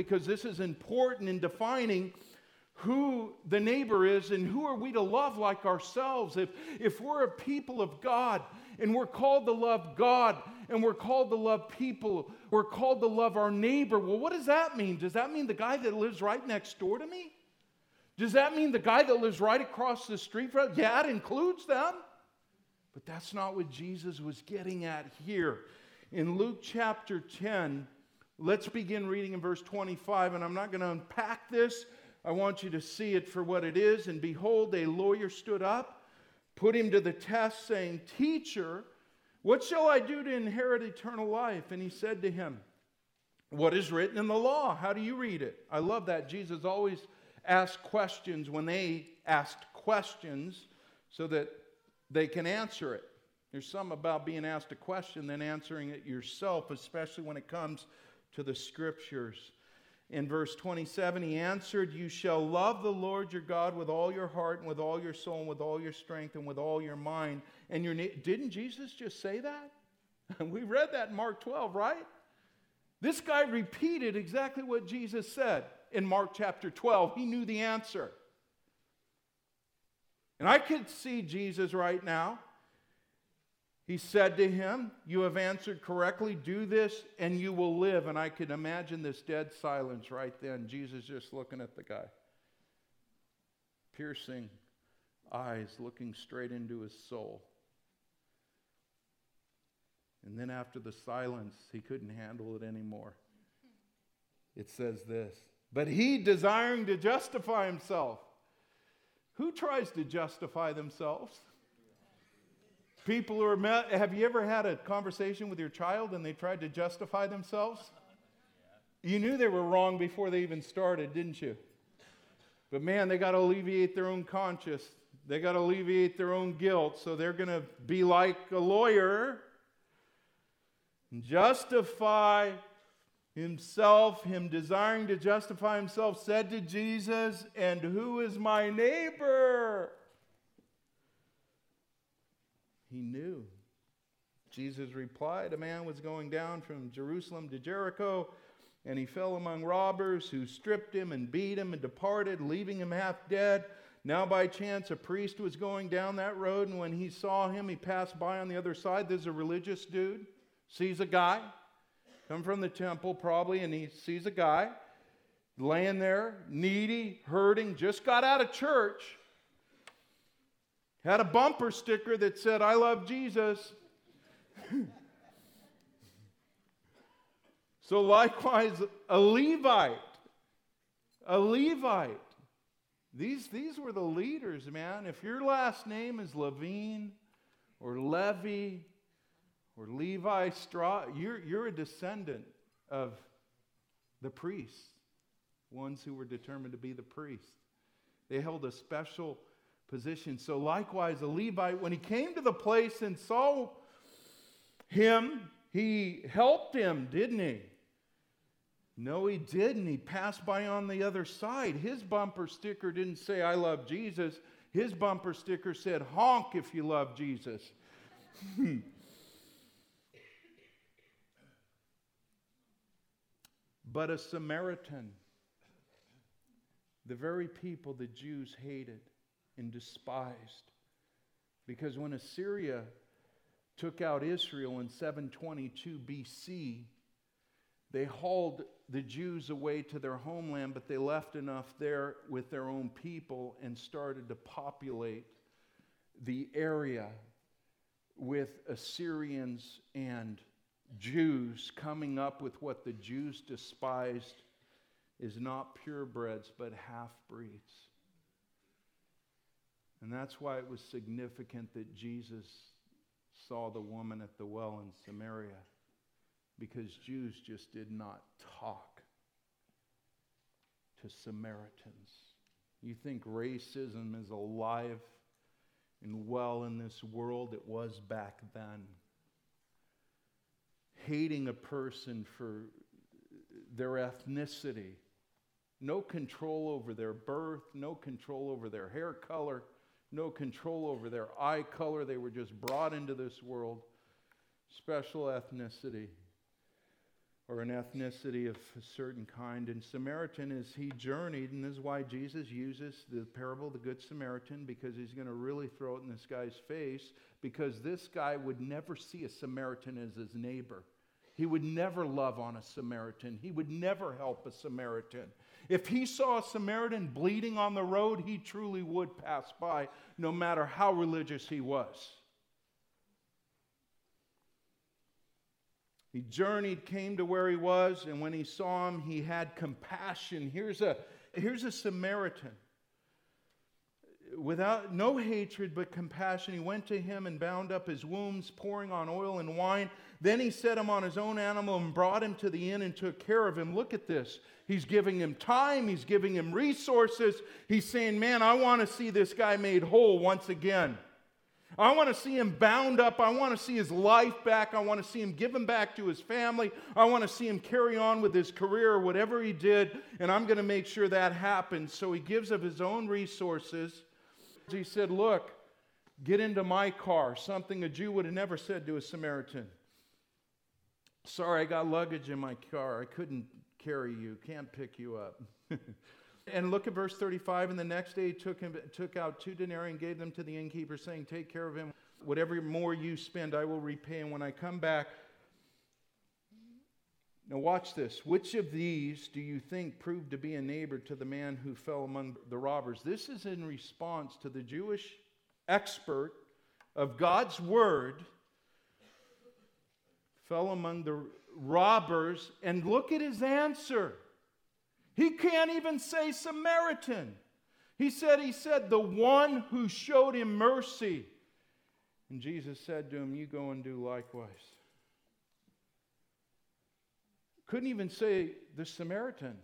Because this is important in defining who the neighbor is and who are we to love like ourselves. If, if we're a people of God and we're called to love God and we're called to love people, we're called to love our neighbor. Well, what does that mean? Does that mean the guy that lives right next door to me? Does that mean the guy that lives right across the street from? Yeah, it includes them. But that's not what Jesus was getting at here. In Luke chapter 10, Let's begin reading in verse 25, and I'm not going to unpack this. I want you to see it for what it is. And behold, a lawyer stood up, put him to the test, saying, Teacher, what shall I do to inherit eternal life? And he said to him, What is written in the law? How do you read it? I love that. Jesus always asked questions when they asked questions so that they can answer it. There's some about being asked a question, then answering it yourself, especially when it comes to the scriptures. In verse 27, he answered, You shall love the Lord your God with all your heart and with all your soul and with all your strength and with all your mind. And your na- didn't Jesus just say that? we read that in Mark 12, right? This guy repeated exactly what Jesus said in Mark chapter 12. He knew the answer. And I could see Jesus right now he said to him, You have answered correctly. Do this and you will live. And I can imagine this dead silence right then. Jesus just looking at the guy, piercing eyes, looking straight into his soul. And then after the silence, he couldn't handle it anymore. It says this But he, desiring to justify himself, who tries to justify themselves? People who are met, have you ever had a conversation with your child and they tried to justify themselves? You knew they were wrong before they even started, didn't you? But man, they got to alleviate their own conscience. They got to alleviate their own guilt. So they're going to be like a lawyer and justify himself, him desiring to justify himself, said to Jesus, And who is my neighbor? He knew. Jesus replied, A man was going down from Jerusalem to Jericho, and he fell among robbers who stripped him and beat him and departed, leaving him half dead. Now, by chance, a priest was going down that road, and when he saw him, he passed by on the other side. There's a religious dude, sees a guy, come from the temple probably, and he sees a guy laying there, needy, hurting, just got out of church had a bumper sticker that said, I love Jesus. so, likewise, a Levite, a Levite. These, these were the leaders, man. If your last name is Levine or Levy or Levi Strauss, you're, you're a descendant of the priests, ones who were determined to be the priests. They held a special position. So, likewise, a Levite, when he came to the place and saw him, he helped him, didn't he? No, he didn't. He passed by on the other side. His bumper sticker didn't say, I love Jesus. His bumper sticker said, honk if you love Jesus. but a Samaritan, the very people the Jews hated, and despised. Because when Assyria took out Israel in 722 BC, they hauled the Jews away to their homeland, but they left enough there with their own people and started to populate the area with Assyrians and Jews coming up with what the Jews despised is not purebreds, but half breeds. And that's why it was significant that Jesus saw the woman at the well in Samaria, because Jews just did not talk to Samaritans. You think racism is alive and well in this world? It was back then. Hating a person for their ethnicity, no control over their birth, no control over their hair color, no control over their eye color. They were just brought into this world. Special ethnicity or an ethnicity of a certain kind. And Samaritan, as he journeyed, and this is why Jesus uses the parable of the Good Samaritan, because he's going to really throw it in this guy's face, because this guy would never see a Samaritan as his neighbor. He would never love on a Samaritan. He would never help a Samaritan. If he saw a Samaritan bleeding on the road, he truly would pass by, no matter how religious he was. He journeyed, came to where he was, and when he saw him, he had compassion. Here's a, here's a Samaritan. Without no hatred but compassion, he went to him and bound up his wounds, pouring on oil and wine. Then he set him on his own animal and brought him to the inn and took care of him. Look at this. He's giving him time, he's giving him resources. He's saying, Man, I want to see this guy made whole once again. I want to see him bound up. I want to see his life back. I want to see him given back to his family. I want to see him carry on with his career whatever he did, and I'm going to make sure that happens. So he gives of his own resources. He said, Look, get into my car, something a Jew would have never said to a Samaritan. Sorry, I got luggage in my car. I couldn't carry you, can't pick you up. And look at verse 35. And the next day he took, him, took out two denarii and gave them to the innkeeper, saying, Take care of him. Whatever more you spend, I will repay. And when I come back, now watch this. Which of these do you think proved to be a neighbor to the man who fell among the robbers? This is in response to the Jewish expert of God's word fell among the robbers. And look at his answer. He can't even say Samaritan. He said, He said, the one who showed him mercy. And Jesus said to him, You go and do likewise. Couldn't even say the Samaritan.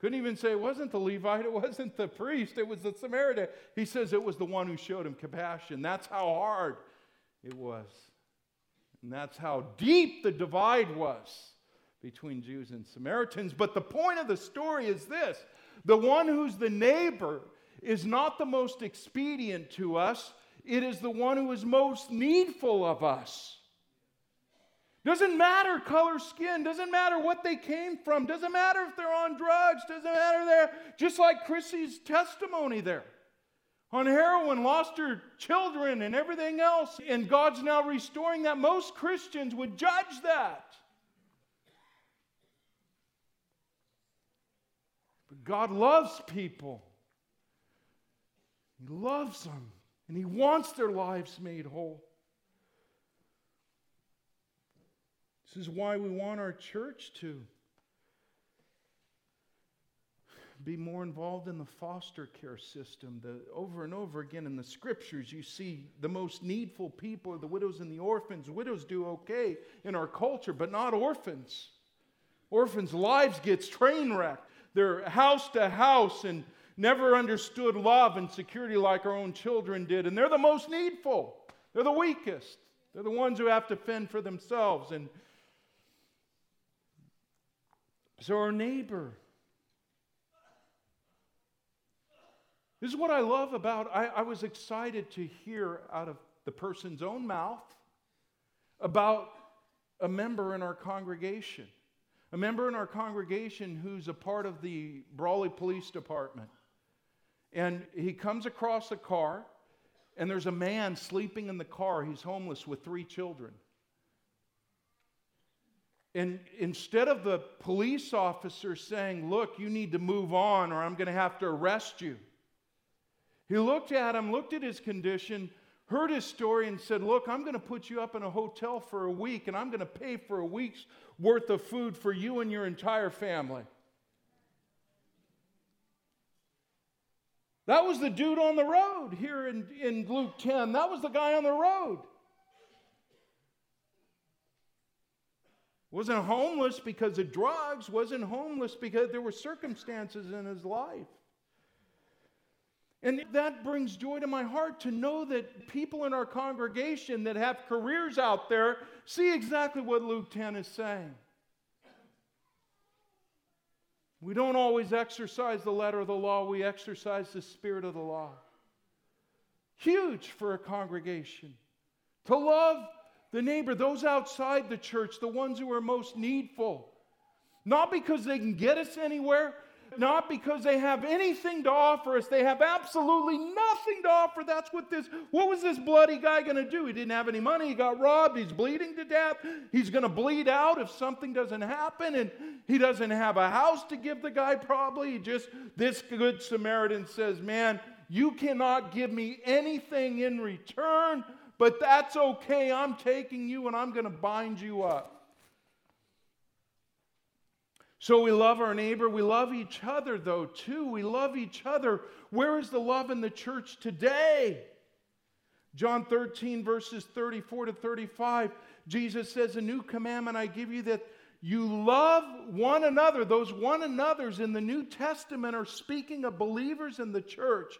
Couldn't even say it wasn't the Levite, it wasn't the priest, it was the Samaritan. He says it was the one who showed him compassion. That's how hard it was. And that's how deep the divide was between Jews and Samaritans. But the point of the story is this the one who's the neighbor is not the most expedient to us, it is the one who is most needful of us. Doesn't matter color skin, doesn't matter what they came from, doesn't matter if they're on drugs, doesn't matter there. Just like Chrissy's testimony there. On heroin, lost her children and everything else, and God's now restoring that. Most Christians would judge that. But God loves people. He loves them, and He wants their lives made whole. This is why we want our church to be more involved in the foster care system. The, over and over again in the scriptures, you see the most needful people are the widows and the orphans. Widows do okay in our culture, but not orphans. Orphans' lives gets train wrecked. They're house to house and never understood love and security like our own children did. And they're the most needful, they're the weakest, they're the ones who have to fend for themselves. And so, our neighbor. This is what I love about I, I was excited to hear out of the person's own mouth about a member in our congregation a member in our congregation who's a part of the Brawley Police Department. And he comes across a car, and there's a man sleeping in the car. He's homeless with three children. And instead of the police officer saying, Look, you need to move on or I'm going to have to arrest you, he looked at him, looked at his condition, heard his story, and said, Look, I'm going to put you up in a hotel for a week and I'm going to pay for a week's worth of food for you and your entire family. That was the dude on the road here in, in Luke 10. That was the guy on the road. Wasn't homeless because of drugs, wasn't homeless because there were circumstances in his life. And that brings joy to my heart to know that people in our congregation that have careers out there see exactly what Luke 10 is saying. We don't always exercise the letter of the law, we exercise the spirit of the law. Huge for a congregation. To love the neighbor, those outside the church, the ones who are most needful. Not because they can get us anywhere, not because they have anything to offer us. They have absolutely nothing to offer. That's what this, what was this bloody guy going to do? He didn't have any money. He got robbed. He's bleeding to death. He's going to bleed out if something doesn't happen. And he doesn't have a house to give the guy, probably. He just, this good Samaritan says, Man, you cannot give me anything in return, but that's okay. I'm taking you and I'm going to bind you up. So we love our neighbor. We love each other, though, too. We love each other. Where is the love in the church today? John 13, verses 34 to 35, Jesus says, A new commandment I give you that you love one another. Those one another's in the New Testament are speaking of believers in the church.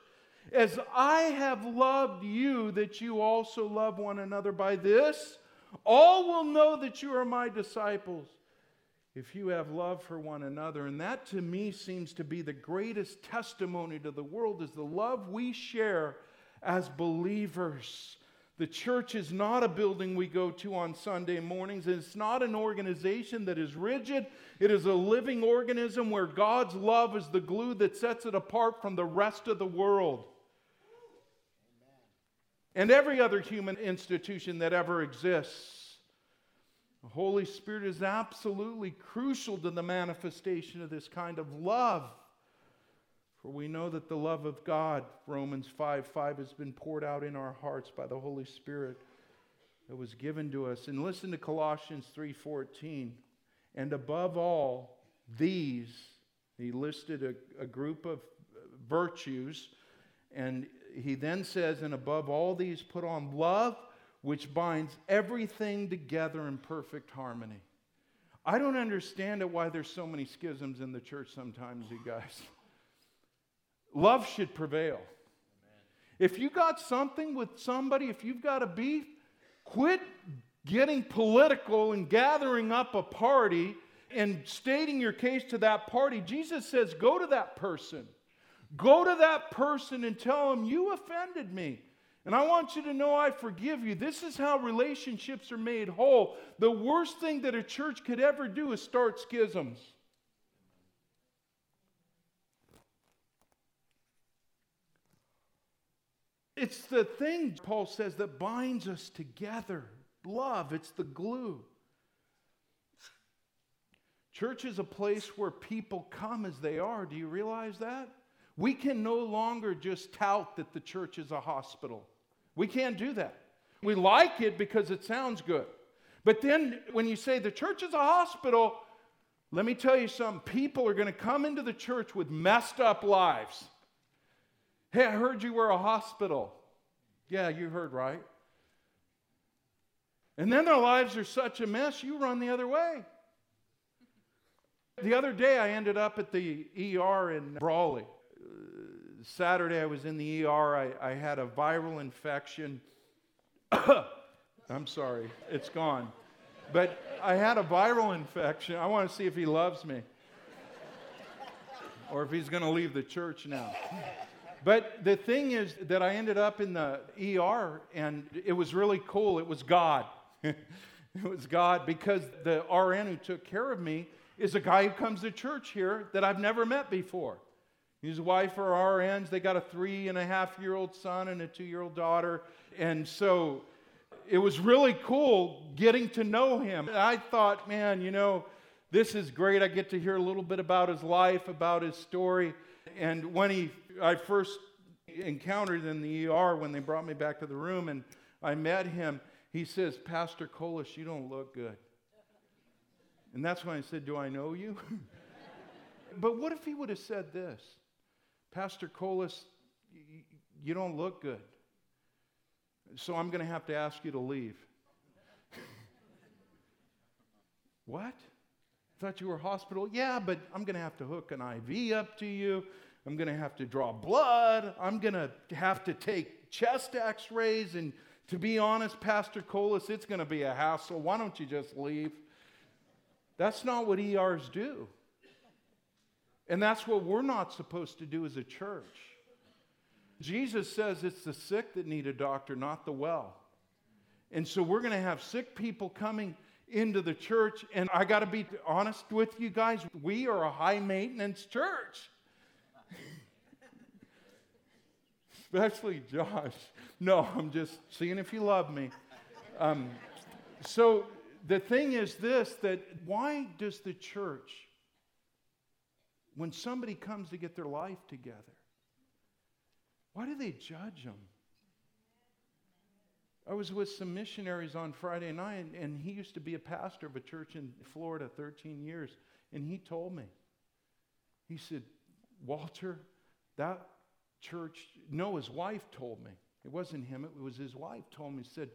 As I have loved you, that you also love one another. By this, all will know that you are my disciples if you have love for one another. And that to me seems to be the greatest testimony to the world is the love we share as believers. The church is not a building we go to on Sunday mornings. It's not an organization that is rigid. It is a living organism where God's love is the glue that sets it apart from the rest of the world. And every other human institution that ever exists. The Holy Spirit is absolutely crucial to the manifestation of this kind of love. For we know that the love of God, Romans 5 5, has been poured out in our hearts by the Holy Spirit that was given to us. And listen to Colossians 3:14. And above all, these, he listed a, a group of virtues, and he then says, and above all these, put on love which binds everything together in perfect harmony. I don't understand it why there's so many schisms in the church sometimes, you guys. Love should prevail. If you got something with somebody, if you've got a beef, quit getting political and gathering up a party and stating your case to that party. Jesus says, go to that person. Go to that person and tell them, You offended me. And I want you to know I forgive you. This is how relationships are made whole. The worst thing that a church could ever do is start schisms. It's the thing, Paul says, that binds us together. Love, it's the glue. Church is a place where people come as they are. Do you realize that? We can no longer just tout that the church is a hospital. We can't do that. We like it because it sounds good. But then when you say the church is a hospital, let me tell you something. People are going to come into the church with messed up lives. Hey, I heard you were a hospital. Yeah, you heard right. And then their lives are such a mess, you run the other way. The other day, I ended up at the ER in Brawley. Saturday, I was in the ER. I, I had a viral infection. I'm sorry, it's gone. But I had a viral infection. I want to see if he loves me or if he's going to leave the church now. But the thing is that I ended up in the ER, and it was really cool. It was God. it was God because the RN who took care of me is a guy who comes to church here that I've never met before. His wife are RNs. They got a three and a half year old son and a two year old daughter. And so it was really cool getting to know him. I thought, man, you know, this is great. I get to hear a little bit about his life, about his story. And when he, I first encountered in the ER when they brought me back to the room and I met him, he says, Pastor Kolish, you don't look good. And that's when I said, Do I know you? but what if he would have said this? Pastor Colas, you don't look good. So I'm going to have to ask you to leave. What? Thought you were hospital? Yeah, but I'm going to have to hook an IV up to you. I'm going to have to draw blood. I'm going to have to take chest x rays. And to be honest, Pastor Colas, it's going to be a hassle. Why don't you just leave? That's not what ERs do. And that's what we're not supposed to do as a church. Jesus says it's the sick that need a doctor, not the well. And so we're going to have sick people coming into the church. And I got to be honest with you guys, we are a high maintenance church. Especially Josh. No, I'm just seeing if you love me. Um, so the thing is this that why does the church, when somebody comes to get their life together, why do they judge them? I was with some missionaries on Friday night, and he used to be a pastor of a church in Florida 13 years. And he told me, he said, Walter, that church, no, his wife told me. It wasn't him, it was his wife told me, said,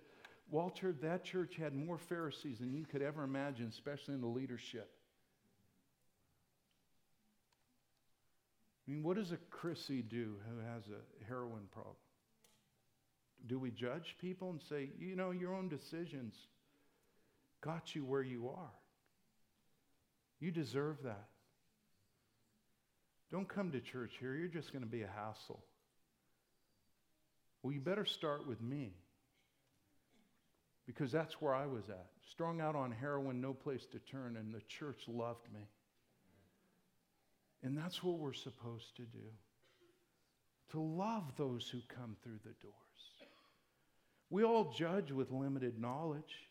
Walter, that church had more Pharisees than you could ever imagine, especially in the leadership. I mean, what does a Chrissy do who has a heroin problem? Do we judge people and say, you know, your own decisions got you where you are? You deserve that. Don't come to church here. You're just going to be a hassle. Well, you better start with me because that's where I was at. Strung out on heroin, no place to turn, and the church loved me. And that's what we're supposed to do to love those who come through the doors. We all judge with limited knowledge.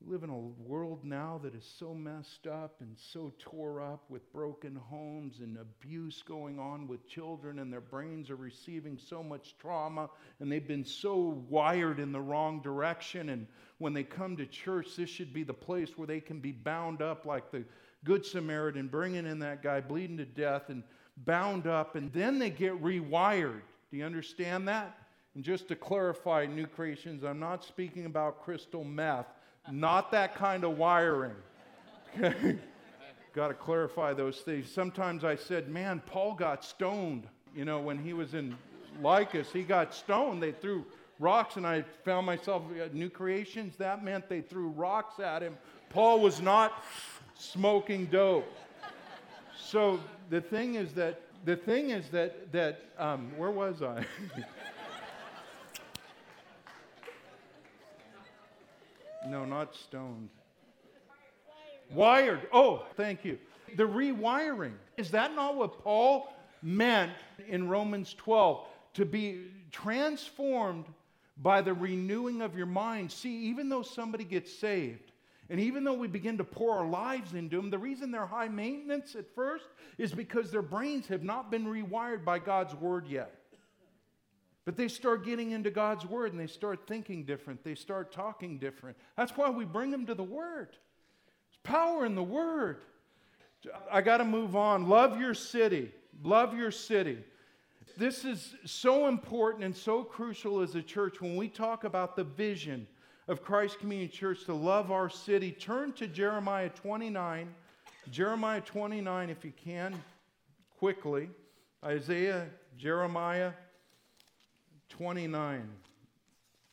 We live in a world now that is so messed up and so tore up with broken homes and abuse going on with children, and their brains are receiving so much trauma, and they've been so wired in the wrong direction. And when they come to church, this should be the place where they can be bound up like the Good Samaritan, bringing in that guy bleeding to death and bound up, and then they get rewired. Do you understand that? And just to clarify, new creations, I'm not speaking about crystal meth. Not that kind of wiring. Okay? got to clarify those things. Sometimes I said, man, Paul got stoned. You know, when he was in Lystra, he got stoned. They threw rocks, and I found myself at New Creations. That meant they threw rocks at him. Paul was not smoking dope. So the thing is that the thing is that that um, where was I? No, not stoned. Wired. Oh, thank you. The rewiring. Is that not what Paul meant in Romans 12? To be transformed by the renewing of your mind. See, even though somebody gets saved, and even though we begin to pour our lives into them, the reason they're high maintenance at first is because their brains have not been rewired by God's word yet. But they start getting into God's Word and they start thinking different. They start talking different. That's why we bring them to the Word. There's power in the Word. I got to move on. Love your city. Love your city. This is so important and so crucial as a church when we talk about the vision of Christ Community Church to love our city. Turn to Jeremiah 29. Jeremiah 29, if you can, quickly. Isaiah, Jeremiah 29.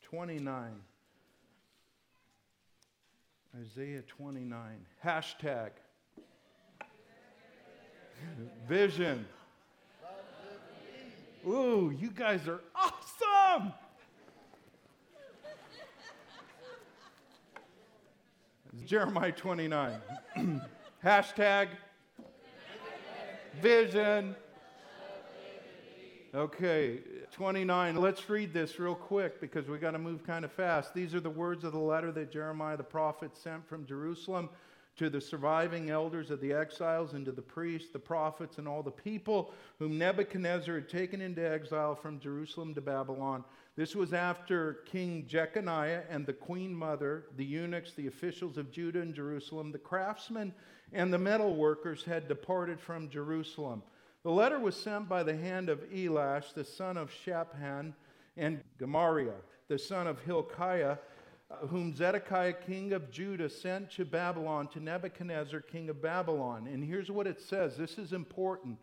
29. Isaiah 29. Hashtag. Vision. Ooh, you guys are awesome! Jeremiah 29. Hashtag vision. Okay, 29. Let's read this real quick because we got to move kind of fast. These are the words of the letter that Jeremiah the prophet sent from Jerusalem to the surviving elders of the exiles and to the priests, the prophets, and all the people whom Nebuchadnezzar had taken into exile from Jerusalem to Babylon. This was after King Jeconiah and the queen mother, the eunuchs, the officials of Judah and Jerusalem, the craftsmen, and the metal workers had departed from Jerusalem. The letter was sent by the hand of Elasah, the son of Shaphan, and Gemariah, the son of Hilkiah, uh, whom Zedekiah, king of Judah, sent to Babylon to Nebuchadnezzar, king of Babylon. And here's what it says this is important.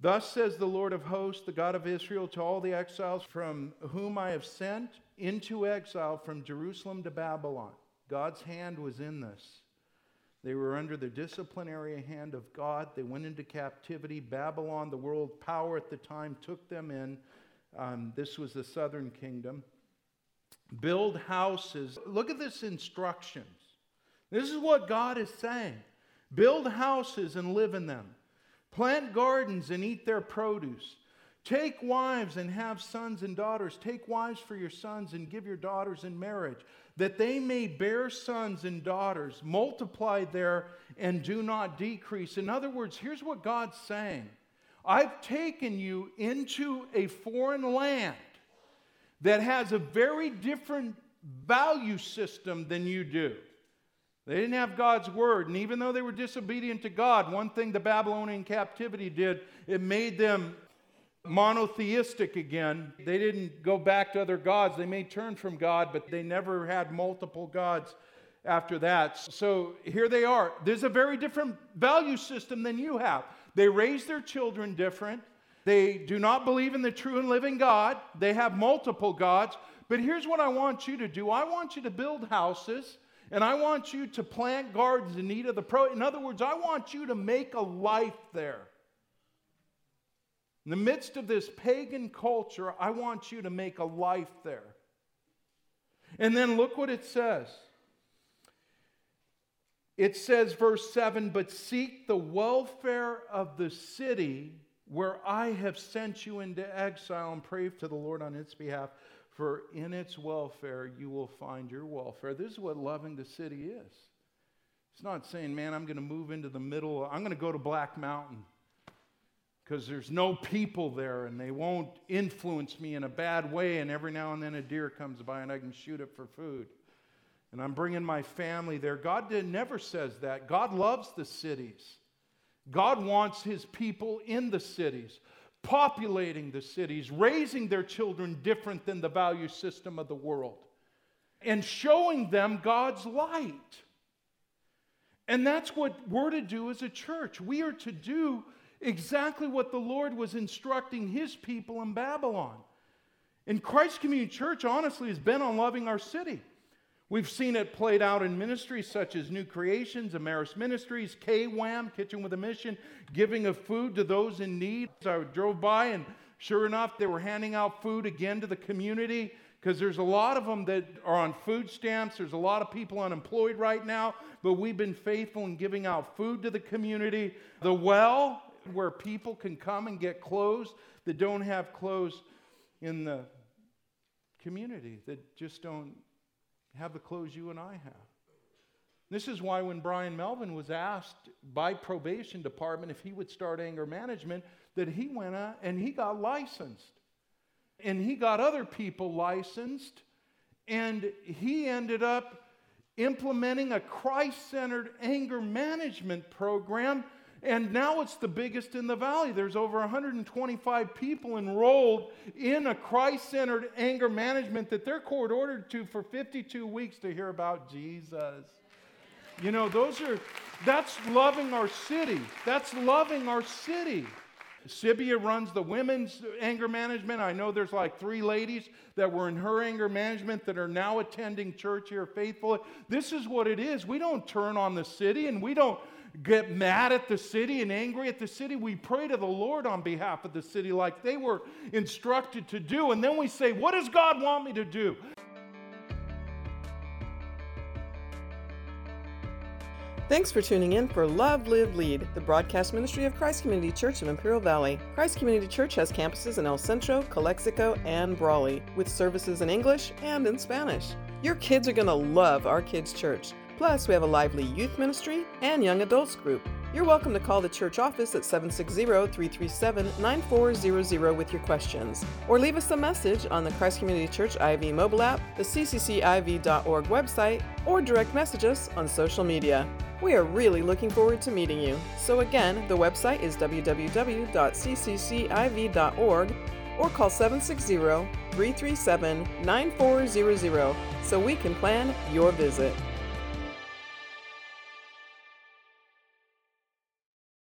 Thus says the Lord of hosts, the God of Israel, to all the exiles from whom I have sent into exile from Jerusalem to Babylon. God's hand was in this. They were under the disciplinary hand of God. They went into captivity. Babylon, the world power at the time, took them in. Um, this was the southern kingdom. Build houses. Look at this instructions. This is what God is saying build houses and live in them, plant gardens and eat their produce. Take wives and have sons and daughters. Take wives for your sons and give your daughters in marriage, that they may bear sons and daughters, multiply there and do not decrease. In other words, here's what God's saying I've taken you into a foreign land that has a very different value system than you do. They didn't have God's word, and even though they were disobedient to God, one thing the Babylonian captivity did, it made them monotheistic again. They didn't go back to other gods. They may turn from God, but they never had multiple gods after that. So here they are. There's a very different value system than you have. They raise their children different. They do not believe in the true and living God. They have multiple gods. But here's what I want you to do I want you to build houses. And I want you to plant gardens in need of the pro. In other words, I want you to make a life there. In the midst of this pagan culture, I want you to make a life there. And then look what it says. It says, verse 7 But seek the welfare of the city where I have sent you into exile and pray to the Lord on its behalf, for in its welfare you will find your welfare. This is what loving the city is. It's not saying, man, I'm going to move into the middle, I'm going to go to Black Mountain because there's no people there and they won't influence me in a bad way. And every now and then a deer comes by and I can shoot it for food. And I'm bringing my family there. God did, never says that. God loves the cities. God wants his people in the cities, populating the cities, raising their children different than the value system of the world, and showing them God's light. And that's what we're to do as a church. We are to do exactly what the Lord was instructing his people in Babylon. And Christ Community Church, honestly, has been on loving our city. We've seen it played out in ministries such as New Creations, Amaris Ministries, KWAM, Kitchen with a Mission, giving of food to those in need. I drove by, and sure enough, they were handing out food again to the community because there's a lot of them that are on food stamps. There's a lot of people unemployed right now, but we've been faithful in giving out food to the community. The well where people can come and get clothes that don't have clothes in the community, that just don't have the clothes you and I have. This is why when Brian Melvin was asked by probation department if he would start anger management, that he went out and he got licensed. And he got other people licensed, and he ended up implementing a Christ centered anger management program and now it's the biggest in the valley. There's over 125 people enrolled in a Christ centered anger management that they're court ordered to for 52 weeks to hear about Jesus. You know, those are, that's loving our city. That's loving our city. Sibia runs the women's anger management. I know there's like three ladies that were in her anger management that are now attending church here faithfully. This is what it is. We don't turn on the city and we don't get mad at the city and angry at the city. We pray to the Lord on behalf of the city like they were instructed to do. And then we say, What does God want me to do? Thanks for tuning in for Love, Live, Lead, the broadcast ministry of Christ Community Church of Imperial Valley. Christ Community Church has campuses in El Centro, Calexico, and Brawley, with services in English and in Spanish. Your kids are going to love our kids' church. Plus, we have a lively youth ministry and young adults group. You're welcome to call the church office at 760 337 9400 with your questions, or leave us a message on the Christ Community Church IV mobile app, the ccciv.org website, or direct message us on social media. We are really looking forward to meeting you. So, again, the website is www.cccIV.org or call 760 337 9400 so we can plan your visit.